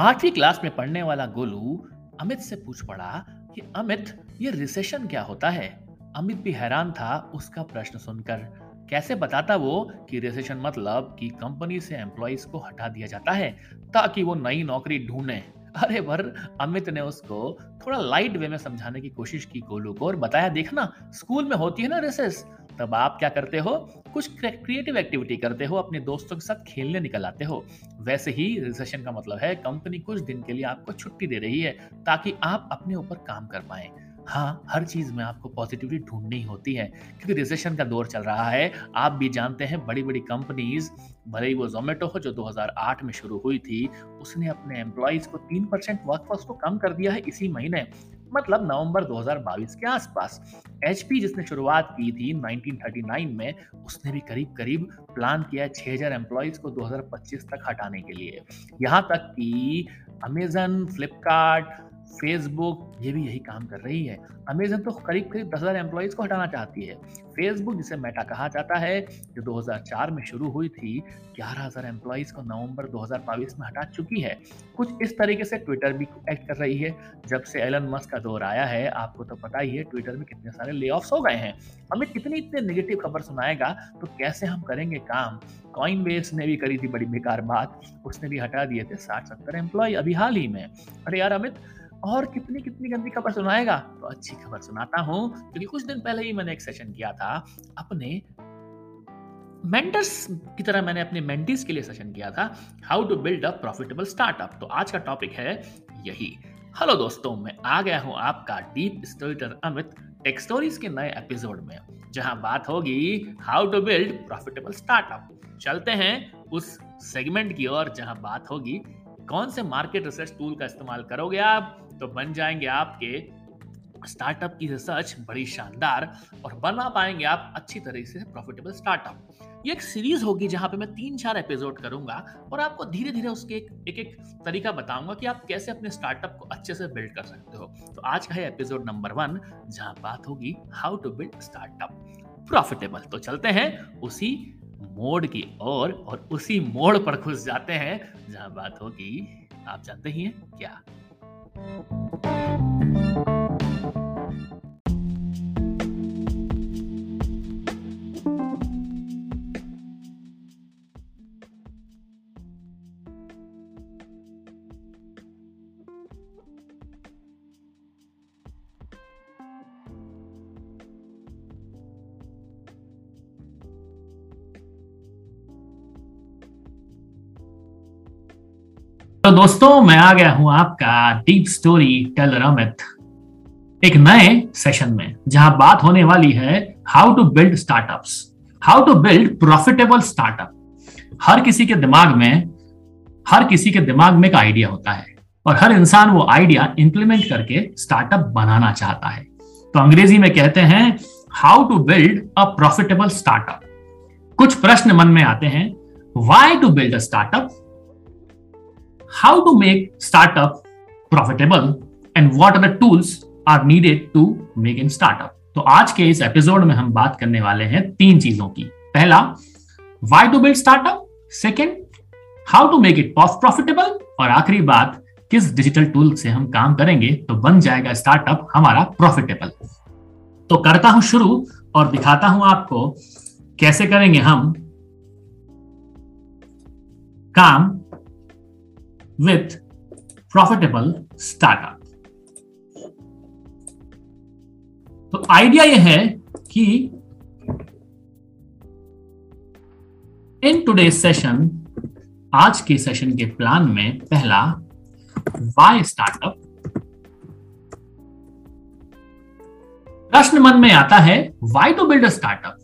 आठवीं क्लास में पढ़ने वाला गोलू अमित से पूछ पड़ा कि, अमित, ये रिसेशन क्या होता है? अमित भी हैरान था उसका प्रश्न सुनकर। कैसे बताता वो कि रिसेशन मतलब कि कंपनी से एम्प्लॉयज़ को हटा दिया जाता है ताकि वो नई नौकरी ढूंढे। अरे पर अमित ने उसको थोड़ा लाइट वे में समझाने की कोशिश की। गोलू को, और बताया, देखना, स्कूल में होती है ना रिसेस तब आप क्या करते हो? कुछ क्रिएटिव एक्टिविटी करते हो, अपने दोस्तों के साथ खेलने निकल आते हो। वैसे ही रिसेशन का मतलब है कंपनी कुछ दिन के लिए आपको छुट्टी दे रही है, ताकि आप अपने ऊपर काम कर पाए। हाँ हर चीज़ में आपको पॉजिटिविटी ढूंढनी होती है, क्योंकि रिसेशन का दौर चल रहा है। आप भी जानते हैं बड़ी बड़ी कंपनीज़ भले ही वो जोमेटो हो, जो 2008 में शुरू हुई थी, उसने अपने एम्प्लॉयज़ को तीन परसेंट वर्कफोर्स को कम कर दिया है, इसी महीने। मतलब नवंबर 2022 के आसपास। एचपी जिसने शुरुआत की थी 1939 में, उसने भी करीब करीब प्लान किया 6000 हज़ार एम्प्लॉयज़ को 2025 तक हटाने के लिए। यहाँ तक कि अमेजन फ्लिपकार्ट फेसबुक ये भी यही काम कर रही है। अमेजन तो करीब करीब दस हज़ार एम्प्लॉयज़ को हटाना चाहती है। फेसबुक जिसे मेटा कहा जाता है, जो 2004 में शुरू हुई थी, ग्यारह हज़ार एम्प्लॉयज़ को नवंबर 2022 में हटा चुकी है। कुछ इस तरीके से ट्विटर भी एक्ट कर रही है। जब से एलन मस्क का दौर आया है, आपको तो पता ही है ट्विटर में कितने सारे ले हो गए हैं। अमित, कितनी इतने नेगेटिव खबर सुनाएगा? तो कैसे हम करेंगे काम? कॉइन बेस ने भी करी थी बड़ी बेकार बात। उसने भी हटा दिए थे साठ सत्तर एम्प्लॉय अभी हाल ही में। अरे यार, अमित और कितनी कितनी गंदी खबर सुनाएगा? तो अच्छी खबर सुनाता हूँ, क्योंकि कुछ दिन पहले ही मैंने एक सेशन किया था, अपने मेंटर्स की तरह मैंने अपने मेंटीज के लिए सेशन किया था how to build a profitable startup तो आज का टॉपिक है यही। हेलो दोस्तों, मैं आ गया हूँ आपका deep storyteller Amit tech stories के नए एपिसोड में, जहाँ बात होगी how to build profitable startup चलते हैं उस सेगमेंट की ओर, जहाँ बात होगी कौन से मार्केट रिसर्च टूल का इस्तेमाल करोगे आप तो बन जाएँगे आपके स्टार्टअप की रिसर्च बड़ी शानदार और बना पाएँगे आप अच्छी तरीके से प्रॉफिटेबल स्टार्टअप ये एक सीरीज़ होगी जहाँ पे मैं तीन चार एपिसोड करूँगा और आपको धीरे धीरे उसके एक एक, एक तरीका बताऊँगा कि आप कैसे अपने स्टार्टअप को अच्छे से बिल्ड कर सकते हो। तो आज का है एपिसोड नंबर वन जहाँ बात होगी how to build startup profitable तो चलते हैं उसी मोड की ओर और, और उसी मोड़ पर घुस जाते हैं जहाँ बात होगी। आप जानते ही हैं क्या? तो दोस्तों, मैं आ गया हूँ आपका डीप स्टोरी टेलर अमित एक नए सेशन में, जहाँ बात होने वाली है how to build startups how to build profitable startup हर किसी के दिमाग में, हर किसी के दिमाग में एक आइडिया होता है और हर इंसान वो आइडिया इंप्लीमेंट करके स्टार्टअप बनाना चाहता है। तो अंग्रेज़ी में कहते हैं how to build a profitable startup कुछ प्रश्न मन में आते हैं why to build a startup how to make startup profitable and what are the tools are needed to make in startup. तो आज के इस एपिसोड में हम बात करने वाले हैं तीन चीज़ों की। पहला why to build startup second how to make it profitable और आखिरी बात, किस डिजिटल टूल से हम काम करेंगे तो बन जाएगा स्टार्टअप हमारा प्रॉफिटेबल तो करता हूँ शुरू और दिखाता हूँ आपको कैसे करेंगे हम काम with profitable startup. तो आइडिया यह है कि इन टुडे सेशन आज के सेशन के प्लान में पहला वाई स्टार्टअप प्रश्न मन में आता है why to build a startup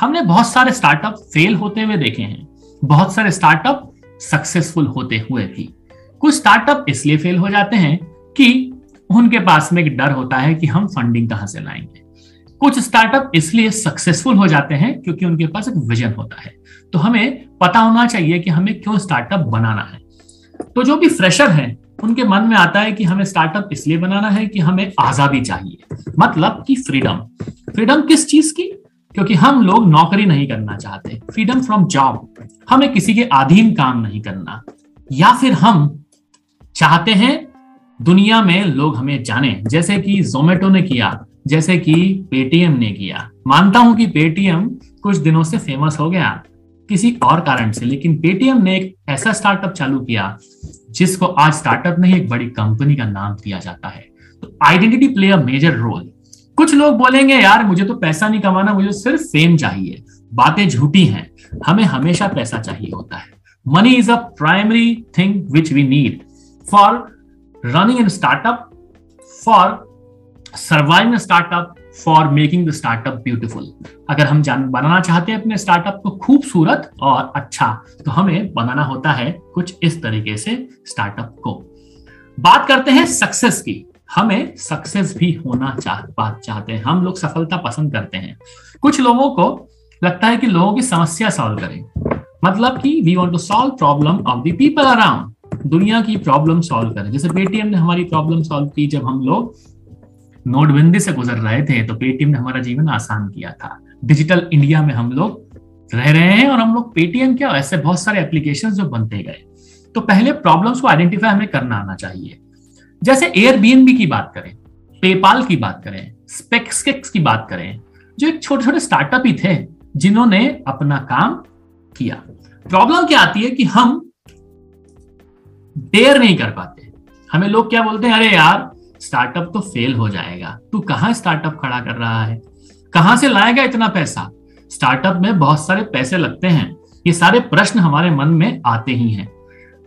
हमने बहुत सारे स्टार्टअप फेल होते हुए देखे हैं। बहुत सारे स्टार्टअप सक्सेसफुल होते हुए भी। कुछ स्टार्टअप इसलिए फेल हो जाते हैं कि उनके पास में एक डर होता है कि हम फंडिंग कहाँ से लाएँगे। कुछ स्टार्टअप इसलिए सक्सेसफुल हो जाते हैं क्योंकि उनके पास एक विजन होता है। तो हमें पता होना चाहिए कि हमें क्यों स्टार्टअप बनाना है। तो जो भी फ्रेशर हैं, उनके मन में आता है कि हमें स्टार्टअप इसलिए बनाना है कि हमें आज़ादी चाहिए। मतलब कि फ्रीडम फ्रीडम किस चीज़ की? क्योंकि हम लोग नौकरी नहीं करना चाहते। फ्रीडम फ्रॉम जॉब हमें किसी के अधीन काम नहीं करना। या फिर हम चाहते हैं, दुनिया में लोग हमें जाने। जैसे कि जोमेटो ने किया, जैसे कि पेटीएम ने किया। मानता हूँ कि पेटीएम कुछ दिनों से फ़ेमस हो गया, किसी और कारण से, लेकिन पेटीएम ने एक ऐसा स्टार्टअप चालू किया, जिसको आज स्टार्टअप नहीं, एक बड़ी कंपनी का नाम दिया जाता है। तो identity play a major role कुछ लोग बोलेंगे, यार, मुझे तो पैसा नहीं कमाना, मुझे सिर्फ़ फेम चाहिए। बातें झूठी हैं, हमें हमेशा पैसा चाहिए होता है। Money is a primary thing which we need for running in startup for surviving startup for making the startup beautiful अगर हम जान, बनाना चाहते हैं अपने स्टार्टअप को खूबसूरत और अच्छा तो हमें बनाना होता है कुछ इस तरीके से स्टार्टअप को। बात करते हैं सक्सेस की। हमें सक्सेस भी होना चाह, बात चाहते हैं। हम लोग सफलता पसंद करते हैं। कुछ लोगों को लगता है कि लोगों की समस्या सॉल्व करें। मतलब कि we want to solve problem of the people around दुनिया की प्रॉब्लम सॉल्व करें। जैसे पेटीएम ने हमारी प्रॉब्लम सॉल्व की जब हम लोग नोटबंदी से गुजर रहे थे तो पेटीएम ने हमारा जीवन आसान किया था। डिजिटल इंडिया में हम लोग रह रहे हैं और हम लोग पेटीएम क्या, ऐसे बहुत सारे एप्लीकेशन जो बनते गए। तो पहले प्रॉब्लम्स को आइडेंटिफाई हमें करना आना चाहिए। जैसे एयरबीएनबी की बात करें पेपाल की बात करें स्पेक्सकेक्स की बात करें, जो एक छोटे छोटे स्टार्टअप ही थे, जिन्होंने अपना काम किया। प्रॉब्लम क्या आती है कि हम डेयर नहीं कर पाते। हमें लोग क्या बोलते हैं, अरे यार स्टार्टअप तो फेल हो जाएगा। तू कहाँ स्टार्टअप खड़ा कर रहा है? कहाँ से लाएगा इतना पैसा? स्टार्टअप में बहुत सारे पैसे लगते हैं। ये सारे प्रश्न हमारे मन में आते ही हैं।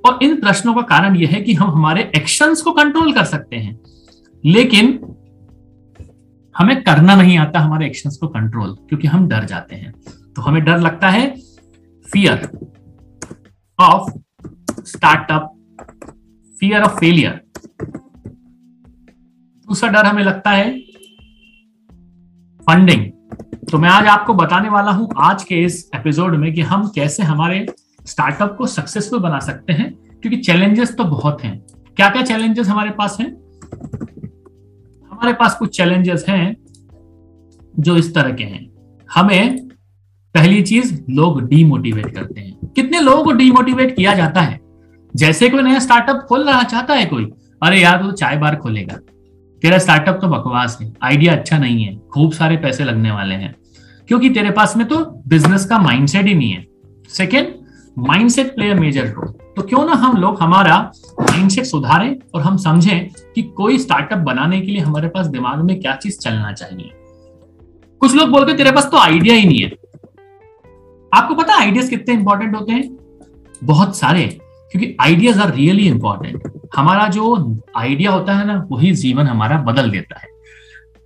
और इन प्रश्नों का कारण यह है कि हम हमारे एक्शंस को कंट्रोल कर सकते हैं। लेकिन हमें करना नहीं आता हमारे एक्शंस को कंट्रोल क्योंकि हम डर जाते हैं। तो हमें डर लगता है fear of startup fear of failure दूसरा डर हमें लगता है फंडिंग तो मैं आज आपको बताने वाला हूँ आज के इस एपिसोड में कि हम कैसे हमारे स्टार्टअप को सक्सेसफुल बना सकते हैं, क्योंकि चैलेंजेस तो बहुत हैं। क्या क्या चैलेंजेस हमारे पास हैं? हमारे पास कुछ चैलेंजेस हैं जो इस तरह के हैं। हमें पहली चीज़, लोग डीमोटिवेट करते हैं। कितने लोगों को डीमोटिवेट किया जाता है? जैसे कोई नया स्टार्टअप खोल रहा चाहता है कोई। अरे यार तो चाय बार खोलेगा। तेरा स्टार्टअप तो बकवास है। आइडिया अच्छा नहीं है। खूब सारे पैसे लगने वाले हैं। क्योंकि तेरे पास में तो बिज़नेस का माइंडसेट ही नहीं है। Second mindset play a major role तो क्यों ना हम लोग हमारा माइंडसेट सुधारें और हम समझें कि कोई स्टार्टअप बनाने के लिए हमारे पास दिमाग में क्या चीज़ चलना चाहिए। कुछ लोग बोलते तेरे पास तो आइडिया ही नहीं है। आपको पता आइडियाज़ कितने इंपॉर्टेंट होते हैं? बहुत सारे। क्योंकि आइडियाज़ आर रियली इंपॉर्टेंट हमारा जो आइडिया होता है ना, वही जीवन हमारा बदल देता है।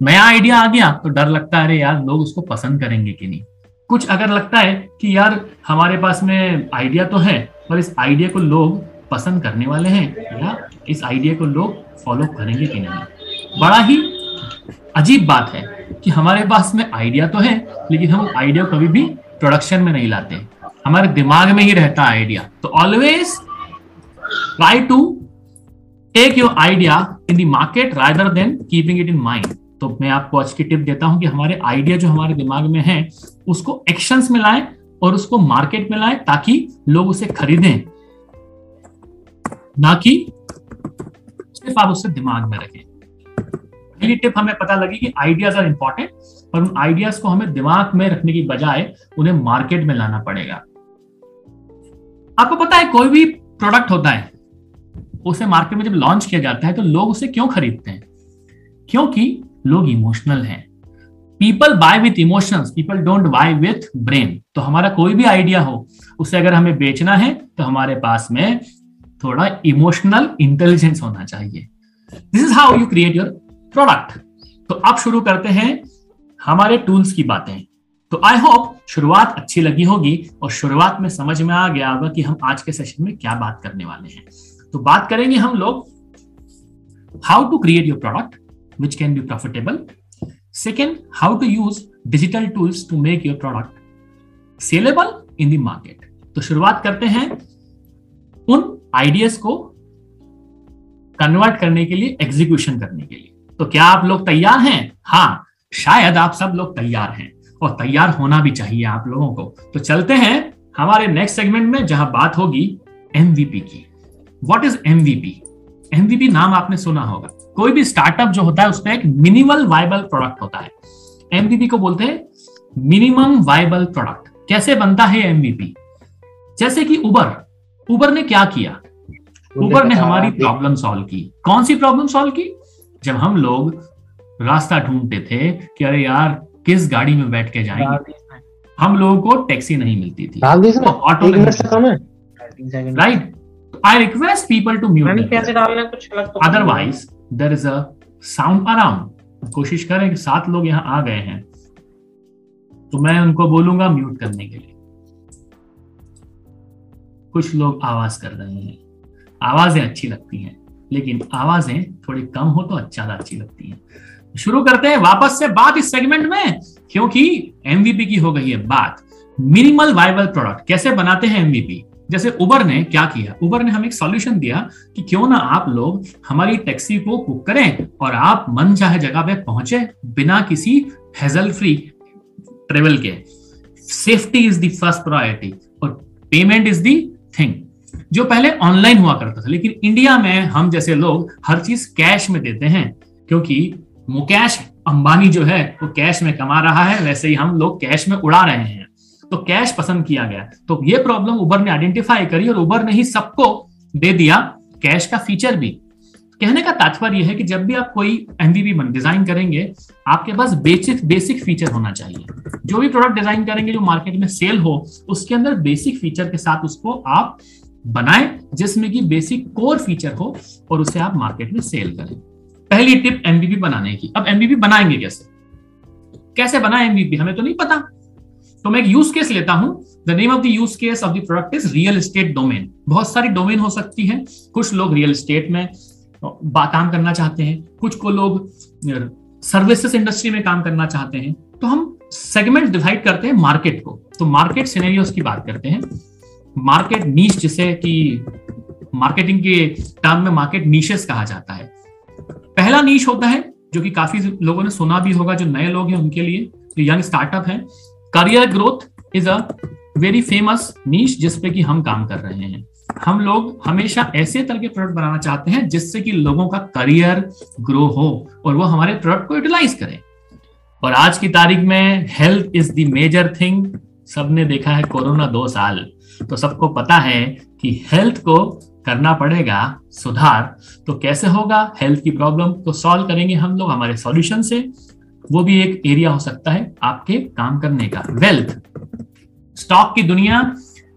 नया आइडिया आ गया तो डर लगता है, अरे यार, लोग उसको पसंद करेंगे कि नहीं? कुछ अगर लगता है कि यार, हमारे पास में आइडिया तो है, पर इस आइडिया को लोग पसंद करने वाले हैं, या इस आइडिया को लोग फॉलो करेंगे कि नहीं? बड़ा ही अजीब बात है कि हमारे पास में आइडिया तो है, लेकिन हम आइडिया कभी भी प्रोडक्शन में नहीं लाते। हमारे दिमाग में ही रहता है आइडिया तो always try to take your idea in the market rather than keeping it in mind तो मैं आपको आज की टिप देता हूँ कि हमारे आइडिया जो हमारे दिमाग में है, उसको एक्शंस में लाएँ और उसको मार्केट में लाएँ ताकि लोग उसे खरीदें। ना कि सिर्फ़ आप उसे दिमाग में रखें। पहली टिप हमें पता लगी कि आइडियाज़ आर इंपॉर्टेंट और उन आइडियाज़ को हमें दिमाग में रखने की बजाय उन्हें मार्केट में लाना पड़ेगा। आपको पता है कोई भी प्रोडक्ट होता है, उसे मार्केट में जब लॉन्च किया जाता है तो लोग उसे क्यों खरीदते हैं? क्योंकि लोग इमोशनल हैं। People buy with emotions people don't buy with brain तो हमारा कोई भी आइडिया हो, उसे अगर हमें बेचना है तो हमारे पास में थोड़ा इमोशनल इंटेलिजेंस होना चाहिए। This is how you create your product तो अब शुरू करते हैं हमारे टूल्स की बातें। तो आई होप शुरुआत अच्छी लगी होगी और शुरुआत में समझ में आ गया होगा कि हम आज के सेशन में क्या बात करने वाले हैं। तो बात करेंगे हम लोग how to create your product which can be profitable second how to use digital tools to make your product sellable in the market तो शुरुआत करते हैं उन आइडियाज़ को कन्वर्ट करने के लिए एग्जीक्यूशन करने के लिए। तो क्या आप लोग तैयार हैं? हाँ शायद आप सब लोग तैयार हैं। और तैयार होना भी चाहिए आप लोगों को। तो चलते हैं हमारे नेक्स्ट सेगमेंट में जहाँ बात होगी एमवीपी की। व्हाट इज़ एमवीपी एमवीपी नाम आपने सुना होगा। कोई भी स्टार्टअप जो होता है उसमें एक मिनिमल वाइबल प्रोडक्ट होता है। एमवीपी को बोलते हैं मिनिमम वाइबल प्रोडक्ट कैसे बनता है एमवीपी जैसे कि उबर उबर ने क्या किया? उबर ने हमारी प्रॉब्लम सॉल्व की। कौन सी प्रॉब्लम सॉल्व की? जब हम लोग रास्ता ढूंढते थे कि अरे यार किस गाड़ी में बैठ के जाएँगे? हम लोगों को टैक्सी नहीं मिलती थी। तो all right I request people to mute otherwise there is a sound around कोशिश करें कि सात लोग यहाँ आ गए हैं। तो मैं उनको बोलूँगा म्यूट करने के लिए। कुछ लोग आवाज़ कर रहे हैं। आवाज़ें अच्छी लगती हैं लेकिन आवाज़ें थोड़ी कम हो तो ज़्यादा अच्छी लगती हैं। शुरू करते हैं वापस से बात इस सेगमेंट में, क्योंकि एमवीपी की हो गई है बात। मिनिमल वाइबल प्रोडक्ट कैसे बनाते हैं एमवीपी जैसे उबर ने क्या किया? उबर ने हमें एक सॉल्यूशन दिया कि क्यों ना आप लोग हमारी टैक्सी को बुक करें और आप मन चाहे जगह पे पहुँचे बिना किसी हेजल फ्री ट्रेवल के। Safety is the first priority और पेमेंट इज़ द थिंग जो पहले ऑनलाइन हुआ करता था, लेकिन इंडिया में हम जैसे लोग हर चीज़ कैश में देते हैं, क्योंकि मुकेश अंबानी जो है, वो कैश में कमा रहा है, वैसे ही हम लोग कैश में उड़ा रहे हैं। तो कैश पसंद किया गया। तो ये प्रॉब्लम उबर ने आइडेंटिफाई करी और उबर ने ही सबको दे दिया कैश का फीचर भी। कहने का तात्पर्य है कि जब भी आप कोई एमवीबी डिज़ाइन करेंगे, आपके पास बेसिक बेसिक फीचर होना चाहिए। जो भी प्रोडक्ट डिज़ाइन करेंगे, जो मार्केट में सेल हो, उसके अंदर बेसिक फीचर के साथ उसको आप बनाएँ, जिसमें कि बेसिक कोर फीचर हो और उसे आप मार्केट में सेल करें। पहली टिप एमवीपी बनाने की। अब एमवीपी बनाएँगे कैसे? कैसे बनाए एमवीपी हमें तो नहीं पता। तो मैं एक यूज़ केस लेता हूँ। The name of the use case of the product is real estate domain बहुत सारी डोमेन हो सकती है। कुछ लोग रियल एस्टेट में काम करना चाहते हैं। कुछ को लोग सर्विसेज़ इंडस्ट्री में काम करना चाहते हैं। तो हम सेगमेंट डिवाइड करते हैं मार्केट को। तो मार्केट सिनेरियोस की बात करते हैं। मार्केट नीच जिसे कि मार्केटिंग के टर्म में मार्केट नीशेस कहा जाता है। पहला नीच होता है, जो कि काफ़ी लोगों ने सुना भी होगा, जो नए लोग हैं उनके लिए, जो यंग स्टार्टअप है। Career growth is a very famous niche जिसपे कि हम काम कर रहे हैं। हम लोग हमेशा ऐसे तरह के प्रोडक्ट बनाना चाहते हैं, जिससे कि लोगों का करियर ग्रो हो और वो हमारे प्रोडक्ट को यूटिलाइज करें। और आज की तारीख में health is the major thing सबने देखा है कोरोना दो साल। तो सबको पता है कि हेल्थ को करना पड़ेगा सुधार तो कैसे होगा? हेल्थ की प्रॉब्लम को सॉल्व करेंगे हम लोग हमारे सॉल्यूशन से। वो भी एक एरिया हो सकता है आपके काम करने का। वेल्थ स्टॉक की दुनिया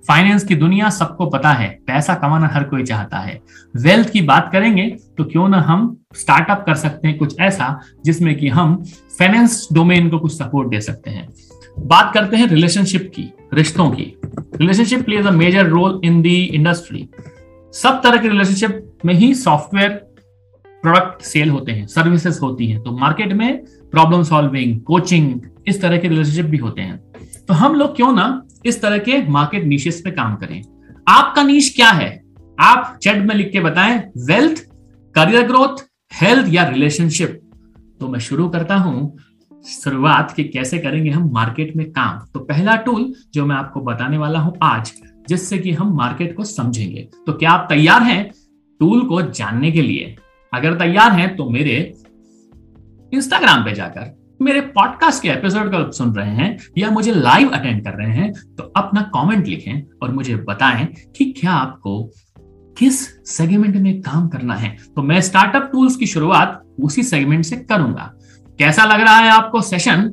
फाइनेंस की दुनिया सबको पता है, पैसा कमाना हर कोई चाहता है। वेल्थ की बात करेंगे तो क्यों ना हम स्टार्टअप कर सकते हैं कुछ ऐसा जिसमें कि हम फाइनेंस डोमेन को कुछ सपोर्ट दे सकते हैं। बात करते हैं रिलेशनशिप की, रिश्तों की। Relationship plays a major role in the industry सब तरह के रिलेशनशिप में ही सॉफ्टवेयर प्रोडक्ट सेल होते हैं सर्विसेज़ होती हैं। तो मार्केट में प्रॉब्लम सॉल्विंग कोचिंग इस तरह के रिलेशनशिप भी होते हैं। तो हम लोग क्यों ना इस तरह के मार्केट नीशेस पे काम करें? आपका नीश क्या है? आप चैट में लिख के बताएँ वेल्थ करियर ग्रोथ हेल्थ या रिलेशनशिप तो मैं शुरू करता हूँ, शुरुआत की कैसे करेंगे हम मार्केट में काम। तो पहला टूल जो मैं आपको बताने वाला हूँ आज जिससे कि हम मार्केट को समझेंगे। तो क्या आप तैयार हैं टूल को जानने के लिए? अगर तैयार हैं तो मेरे इंस्टाग्राम पे जाकर, मेरे पॉडकास्ट के एपिसोड को सुन रहे हैं या मुझे लाइव अटेंड कर रहे हैं तो अपना कमेंट लिखें और मुझे बताएँ कि क्या आपको किस सेगमेंट में काम करना है। तो मैं स्टार्टअप टूल्स की शुरुआत उसी सेगमेंट से करूँगा। कैसा लग रहा है आपको सेशन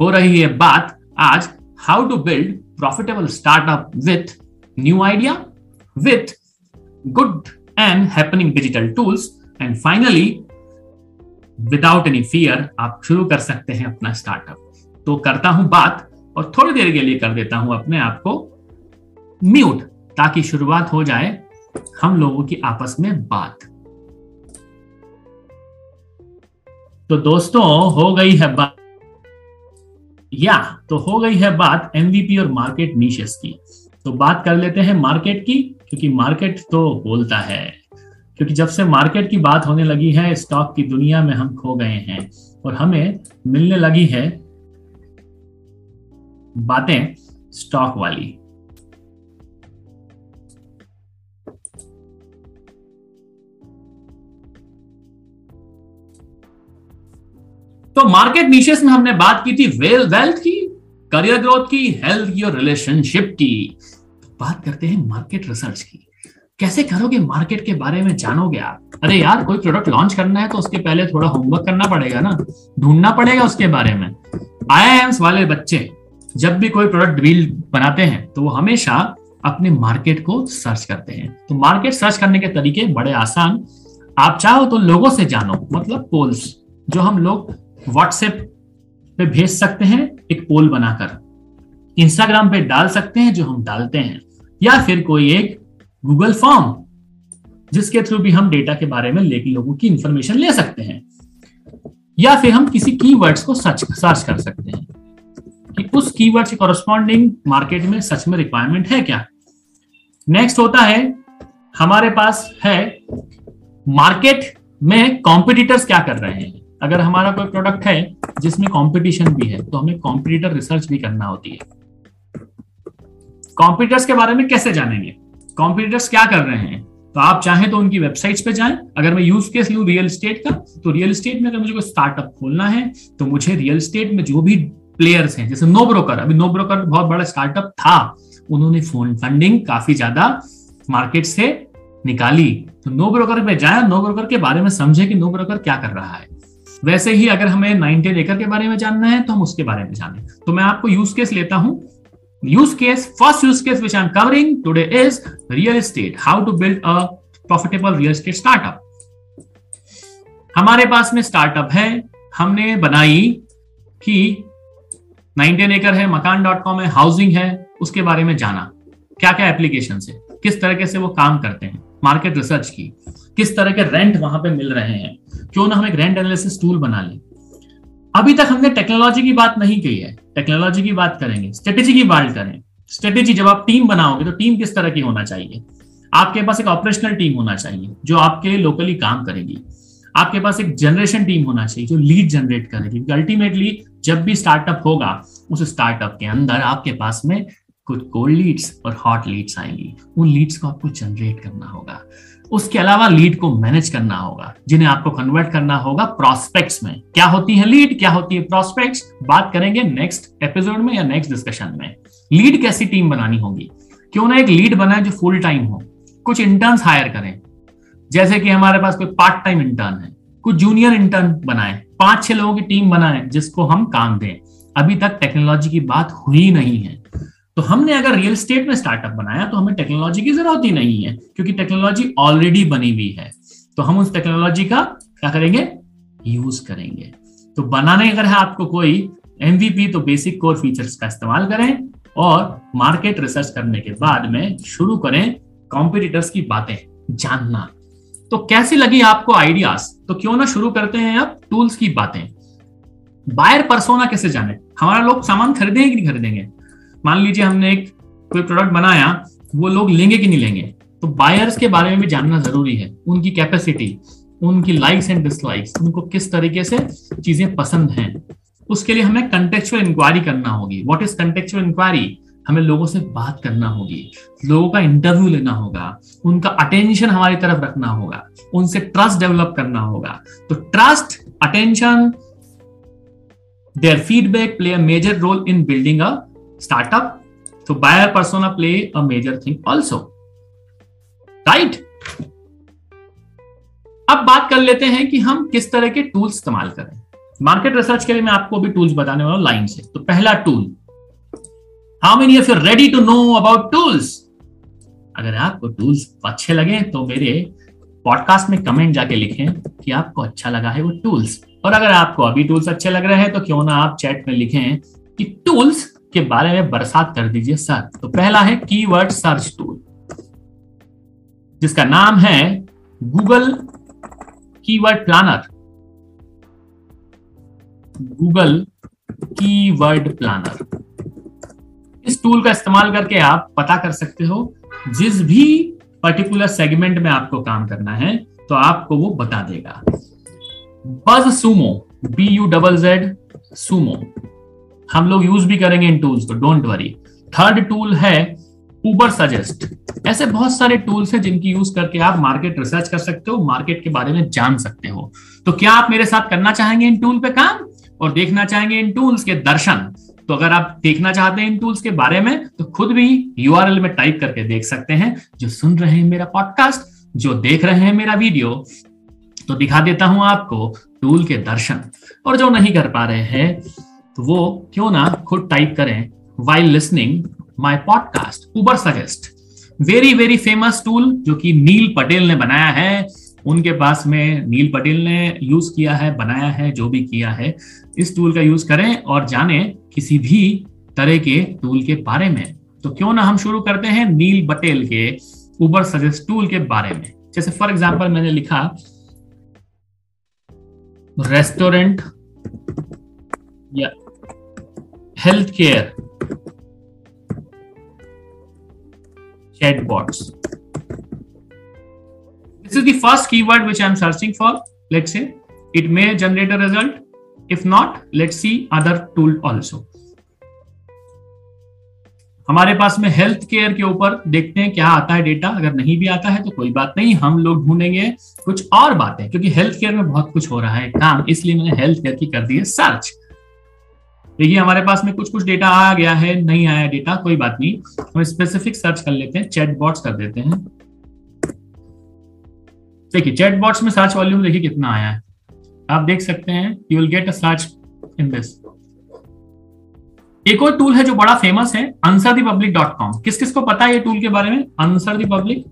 हो रही है बात आज how to build profitable startup with new idea with good and happening digital tools and finally without any fear आप शुरू कर सकते हैं अपना स्टार्टअप तो करता हूँ बात और थोड़ी देर के लिए कर देता हूँ अपने आप को म्यूट ताकि शुरुआत हो जाए हम लोगों की आपस में बात. तो दोस्तों, हो गई है बात. या तो हो गई है बात एमवीपी और मार्केट नीशेस की. तो बात कर लेते हैं मार्केट की, क्योंकि मार्केट तो बोलता है। क्योंकि जब से मार्केट की बात होने लगी है, स्टॉक की दुनिया में हम खो गए हैं और हमें मिलने लगी है बातें स्टॉक वाली। तो मार्केट नीशेस में हमने बात की थी वेल, वेल्थ की, करियर ग्रोथ की, हेल्थ की और रिलेशनशिप की। बात करते हैं मार्केट रिसर्च की। कैसे करोगे मार्केट के बारे में जानोगे आप? अरे यार, कोई प्रोडक्ट लॉन्च करना है तो उसके पहले थोड़ा होमवर्क करना पड़ेगा ना। ढूंढना पड़ेगा उसके बारे में। आई वाले बच्चे, जब भी कोई प्रोडक्ट डील बनाते हैं तो वो हमेशा अपने मार्केट को सर्च करते हैं। तो मार्केट सर्च करने के तरीके बड़े आसान। आप चाहो तो लोगों से जानो मतलब पोल्स जो हम लोग व्हाट्सएप पे भेज सकते हैं एक पोल बनाकर। इंस्टाग्राम पे डाल सकते हैं जो हम डालते हैं। या फिर कोई एक गूगल फॉर्म जिसके थ्रू भी हम डेटा के बारे में लेके लोगों की इंफॉर्मेशन ले सकते हैं, या फिर हम किसी कीवर्ड्स को सर्च सर्च कर सकते हैं। कि उस कीवर्ड से कॉरस्पॉन्डिंग मार्केट में सच में रिक्वायरमेंट है क्या? नेक्स्ट होता है, हमारे पास है मार्केट में कॉम्पिटिटर्स क्या कर रहे हैं? अगर हमारा कोई प्रोडक्ट है जिसमें कंपटीशन भी है तो हमें कॉम्पिटिटर रिसर्च भी करना होती है। कॉम्पिटिटर्स के बारे में कैसे जानेंगे? कॉम्पिटिटर्स क्या कर रहे हैं? तो आप चाहें तो उनकी वेबसाइट्स पे जाएँ। अगर मैं यूज़ केस लू रियल स्टेट का तो रियल स्टेट में अगर मुझे कोई स्टार्टअप खोलना है तो मुझे रियल स्टेट में जो भी प्लेयर्स हैं, जैसे नो ब्रोकर अभी नो ब्रोकर बहुत बड़ा स्टार्टअप था, उन्होंने फ़ोन फंडिंग काफ़ी ज़्यादा मार्केट से निकाली। तो नो ब्रोकर पे जाए नो ब्रोकर के बारे में समझे कि नो ब्रोकर क्या कर रहा है। वैसे ही अगर हमें नाइनटीन एकर के बारे में जानना है तो हम उसके बारे में जाने। तो मैं आपको यूज़ केस लेता हूँ। Case first use case which I am covering today is real estate how to build a profitable real estate startup हमारे पास में स्टार्टअप है, हमने बनाई कि नाइनटीन एकर है मकान डॉट कॉम है हाउसिंग है, उसके बारे में जाना। क्या क्या एप्लीकेशन है? किस तरीके से वो काम करते हैं? मार्केट रिसर्च की। किस तरह के रेंट वहाँ पे मिल रहे हैं? क्यों ना हम एक रेंट एनालिसिस टूल बना लें? अभी तक हमने टेक्नोलॉजी की बात नहीं की है। टेक्नोलॉजी की बात करेंगे स्ट्रेटेजी की बात करें। स्ट्रेटेजी जब आप टीम बनाओगे तो टीम किस तरह की होना चाहिए? आपके पास एक ऑपरेशनल टीम होना चाहिए, जो आपके लोकली काम करेगी। आपके पास एक जनरेशन टीम होना चाहिए, जो लीड जनरेट करेगी। क्योंकि अल्टीमेटली जब भी स्टार्टअप होगा, उस स्टार्टअप के अंदर आपके पास में कुछ कोल्ड लीड्स और हॉट लीड्स आएँगी। उन लीड्स को आपको जनरेट करना होगा। उसके अलावा लीड को मैनेज करना होगा, जिन्हें आपको कन्वर्ट करना होगा प्रोस्पेक्ट्स में। क्या होती है लीड क्या होती है प्रोस्पेक्ट्स बात करेंगे नेक्स्ट एपिसोड में या नेक्स्ट डिस्कशन में। लीड कैसी टीम बनानी होगी? क्यों ना एक लीड बनाए जो फुल टाइम हो। कुछ इंटर्न्स हायर करें। जैसे कि हमारे पास कोई पार्ट टाइम इंटर्न है। कुछ जूनियर इंटर्न बनाए। पाँच छह लोगों की टीम बनाए जिसको हम काम दें। अभी तक टेक्नोलॉजी की बात हुई नहीं है। तो हमने अगर रियल स्टेट में स्टार्टअप बनाया तो हमें टेक्नोलॉजी की ज़रूरत ही नहीं है, क्योंकि टेक्नोलॉजी ऑलरेडी बनी हुई है। तो हम उस टेक्नोलॉजी का क्या करेंगे? यूज़ करेंगे। तो बनाने अगर है आपको कोई एमवीपी तो बेसिक कोर फीचर्स का इस्तेमाल करें और मार्केट रिसर्च करने के बाद में शुरू करें कॉम्पिटिटर्स की बातें जानना। तो कैसी लगी आपको आइडियाज़ तो क्यों ना शुरू करते हैं अब टूल्स की बातें। बायर परसोना कैसे जाने? हमारा लोग सामान खरीदेंगे कि नहीं खरीदेंगे? मान लीजिए हमने एक कोई प्रोडक्ट बनाया, वो लोग लेंगे कि नहीं लेंगे? तो बायर्स के बारे में भी जानना ज़रूरी है। उनकी कैपेसिटी उनकी लाइक्स एंड डिसलाइक्स उनको किस तरीके से चीज़ें पसंद हैं। उसके लिए हमें कंटेक्चुअल इंक्वायरी करना होगी। व्हाट इज़ कंटेक्चुअल इंक्वायरी हमें लोगों से बात करना होगी। लोगों का इंटरव्यू लेना होगा। उनका अटेंशन हमारी तरफ़ रखना होगा। उनसे ट्रस्ट डेवलप करना होगा। तो trust attention there feedback play a major role in building a startup तो buyer persona play a major thing also right अब बात कर लेते हैं कि हम किस तरह के टूल्स इस्तेमाल करें। मार्केट रिसर्च के लिए मैं आपको भी टूल्स बताने वाला लाइन से। तो पहला tool how many of you ready to know about tools अगर आपको टूल्स अच्छे लगे तो मेरे पॉडकास्ट में कमेंट जाके लिखें कि आपको अच्छा लगा है वो टूल्स और अगर आपको अभी टूल्स अच्छे लग रहे हैं तो क्यों ना आप चैट में लिखें कि टूल्स के बारे में बरसात कर दीजिए सर। तो पहला है कीवर्ड सर्च टूल जिसका नाम है Google keyword planner Google keyword planner इस टूल का इस्तेमाल करके आप पता कर सकते हो, जिस भी पर्टिकुलर सेगमेंट में आपको काम करना है तो आपको वो बता देगा। BuzzSumo B U double Z sumo. हम लोग यूज़ भी करेंगे इन टूल्स को डोंट वरी थर्ड टूल है उबर सजेस्ट ऐसे बहुत सारे टूल्स हैं जिनकी यूज़ करके आप मार्केट रिसर्च कर सकते हो मार्केट के बारे में जान सकते हो। तो क्या आप मेरे साथ करना चाहेंगे इन टूल पे काम? और देखना चाहेंगे इन टूल्स के दर्शन। तो अगर आप देखना चाहते हैं इन टूल्स के बारे में तो खुद भी यूआरएल में टाइप करके देख सकते हैं, जो सुन रहे हैं मेरा पॉडकास्ट जो देख रहे हैं मेरा वीडियो तो दिखा देता हूँ आपको टूल के दर्शन। और जो नहीं कर पा रहे हैं तो वो क्यों ना खुद टाइप करें while listening my podcast Ubersuggest very very famous tool जो कि नील पटेल ने बनाया है। उनके पास में नील पटेल ने यूज़ किया है, बनाया है, जो भी किया है। इस टूल का यूज़ करें और जाने किसी भी तरह के टूल के बारे में। तो क्यों ना हम शुरू करते हैं नील पटेल के उबर सजेस्ट टूल के बारे में। जैसे फॉर एग्ज़ाम्पल मैंने लिखा रेस्टोरेंट या health care chatbots. This is the first keyword which I'm searching for. Let's say it may generate a result. If not, let's see other tool also. हमारे पास में हेल्थ केयर के ऊपर देखते हैं क्या आता है डेटा अगर नहीं भी आता है तो कोई बात नहीं हम लोग ढूंढेंगे कुछ और बातें क्योंकि हेल्थ केयर में बहुत कुछ हो रहा है काम इसलिए मैंने हेल्थ केयर की कर दी है सर्च देखिए, हमारे पास में कुछ कुछ डेटा आ गया है, नहीं आया डेटा कोई बात नहीं। हम स्पेसिफिक सर्च कर लेते हैं चैट बॉट्स कर देते हैं। देखिए चैट बॉट्स में सर्च वॉल्यूम देखिए कितना आया है। आप देख सकते हैं you will get a search in this एक और टूल है जो बड़ा फ़ेमस है answer the public dot com किस किस को पता है ये टूल के बारे में? आंसर दी पब्लिक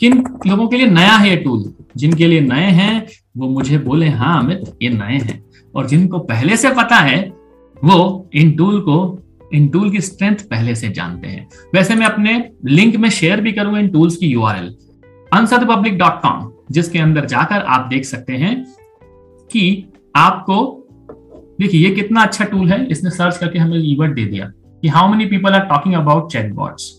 किन लोगों के लिए नया है ये टूल जिनके लिए नए हैं, वो मुझे बोले हाँ अमित, ये नए हैं। और जिनको पहले से पता है वो इन टूल को, इन टूल की स्ट्रेंथ पहले से जानते हैं। वैसे मैं अपने लिंक में शेयर भी करूँगा इन टूल्स की आंसर पब्लिक डॉट कॉम जिसके अंदर जाकर आप देख सकते हैं कि आपको, देखिए ये कितना अच्छा टूल है, इसने सर्च करके हमें ईवर्ड दे दिया कि how many people are talking about chatbots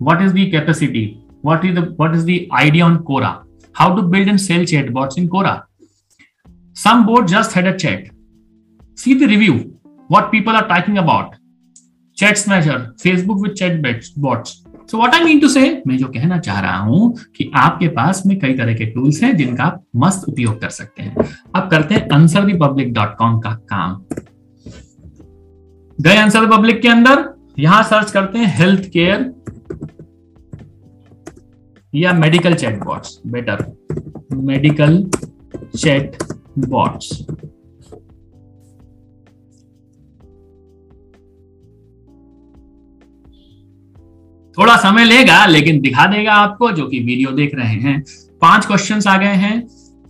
what is the capacity what is what is the idea on Quora how to build and sell chatbots in Quora some board just had a chat see the review what people are talking about. Chat smasher facebook with chat bots. So what I mean to say मैं जो कहना चाह रहा हूँ कि आपके पास में कई तरह के टूल्स हैं जिनका आप मस्त उपयोग कर सकते हैं। अब करते हैं आंसर पब्लिक डॉट कॉम का काम। गए आंसर पब्लिक के अंदर। यहाँ सर्च करते हैं हेल्थ केयर या medical chat bots better medical chat bots थोड़ा समय लेगा, लेकिन दिखा देगा आपको, जो कि वीडियो देख रहे हैं। पाँच क्वेश्चन आ गए हैं।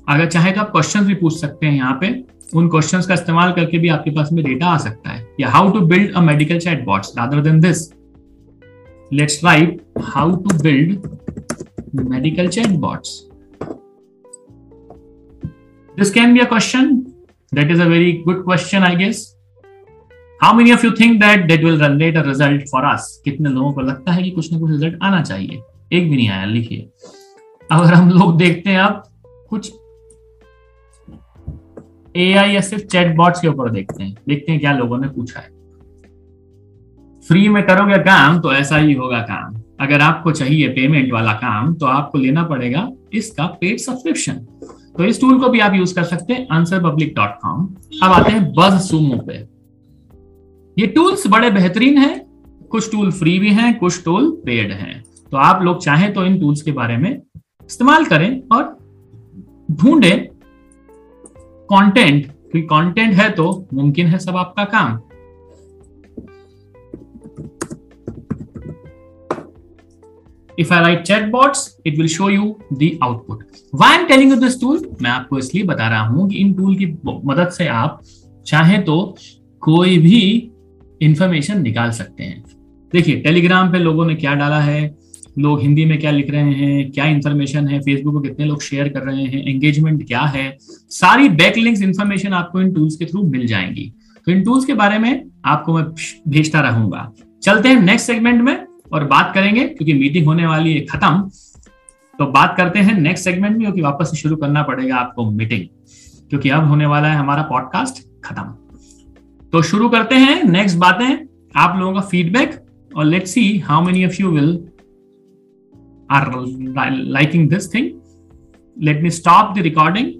अगर चाहे तो आप क्वेश्चन भी पूछ सकते हैं यहाँ पे। उन क्वेश्चन का इस्तेमाल करके भी आपके पास में डेटा आ सकता है। या how to build a medical chat bots rather than this let's write how to build medical chat bots this can be a question that is a very good question, i guess how many of you think that that will generate a result for us कितने लोगों को लगता है कि कुछ ना कुछ result आना चाहिए? एक भी नहीं आया, लिखिए। अगर हम लोग देखते हैं आप, कुछ ए आई या सिर्फ़ चैट बॉट्स के ऊपर देखते हैं। देखते हैं क्या लोगों ने पूछा है। फ्री में करोगे काम तो ऐसा ही होगा काम। अगर आपको चाहिए पेमेंट वाला काम तो आपको लेना पड़ेगा इसका पेड सब्सक्रिप्शन तो इस टूल को भी आप यूज़ कर सकते हैं आंसर पब्लिक डॉट कॉम अब आते हैं बज सुमो पे। ये टूल्स बड़े बेहतरीन हैं कुछ टूल फ्री भी हैं कुछ टूल पेड हैं तो आप लोग चाहें तो इन टूल्स के बारे में इस्तेमाल करें और ढूंढें कंटेंट क्योंकि कंटेंट है तो मुमकिन है सब आपका काम if I write chatbots, it will show you the output. Why I'm telling you this tool? मैं आपको इसलिए बता रहा हूँ कि इन टूल की मदद से आप चाहे तो कोई भी इंफॉर्मेशन निकाल सकते हैं। देखिए टेलीग्राम पे लोगों ने क्या डाला है? लोग हिंदी में क्या लिख रहे हैं? क्या इन्फॉर्मेशन है? फेसबुक पर कितने लोग शेयर कर रहे हैं? एंगेजमेंट क्या है? सारी बैकलिंक्स इन्फॉर्मेशन आपको इन टूल्स के थ्रू मिल जाएँगी। तो इन टूल्स के बारे में आपको मैं भेजता रहूँगा। चलते हैं नेक्स्ट सेगमेंट में और बात करेंगे, क्योंकि मीटिंग होने वाली है, खत्म। तो बात करते हैं नेक्स्ट सेगमेंट में, क्योंकि वापस से शुरू करना पड़ेगा आपको मीटिंग क्योंकि अब होने वाला है हमारा पॉडकास्ट खत्म। तो शुरू करते हैं नेक्स्ट बातें, आप लोगों का फीडबैक और let see how many of you will are liking this thing let me stop the recording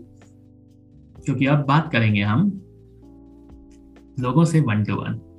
क्योंकि अब बात करेंगे हम लोगों से वन टू वन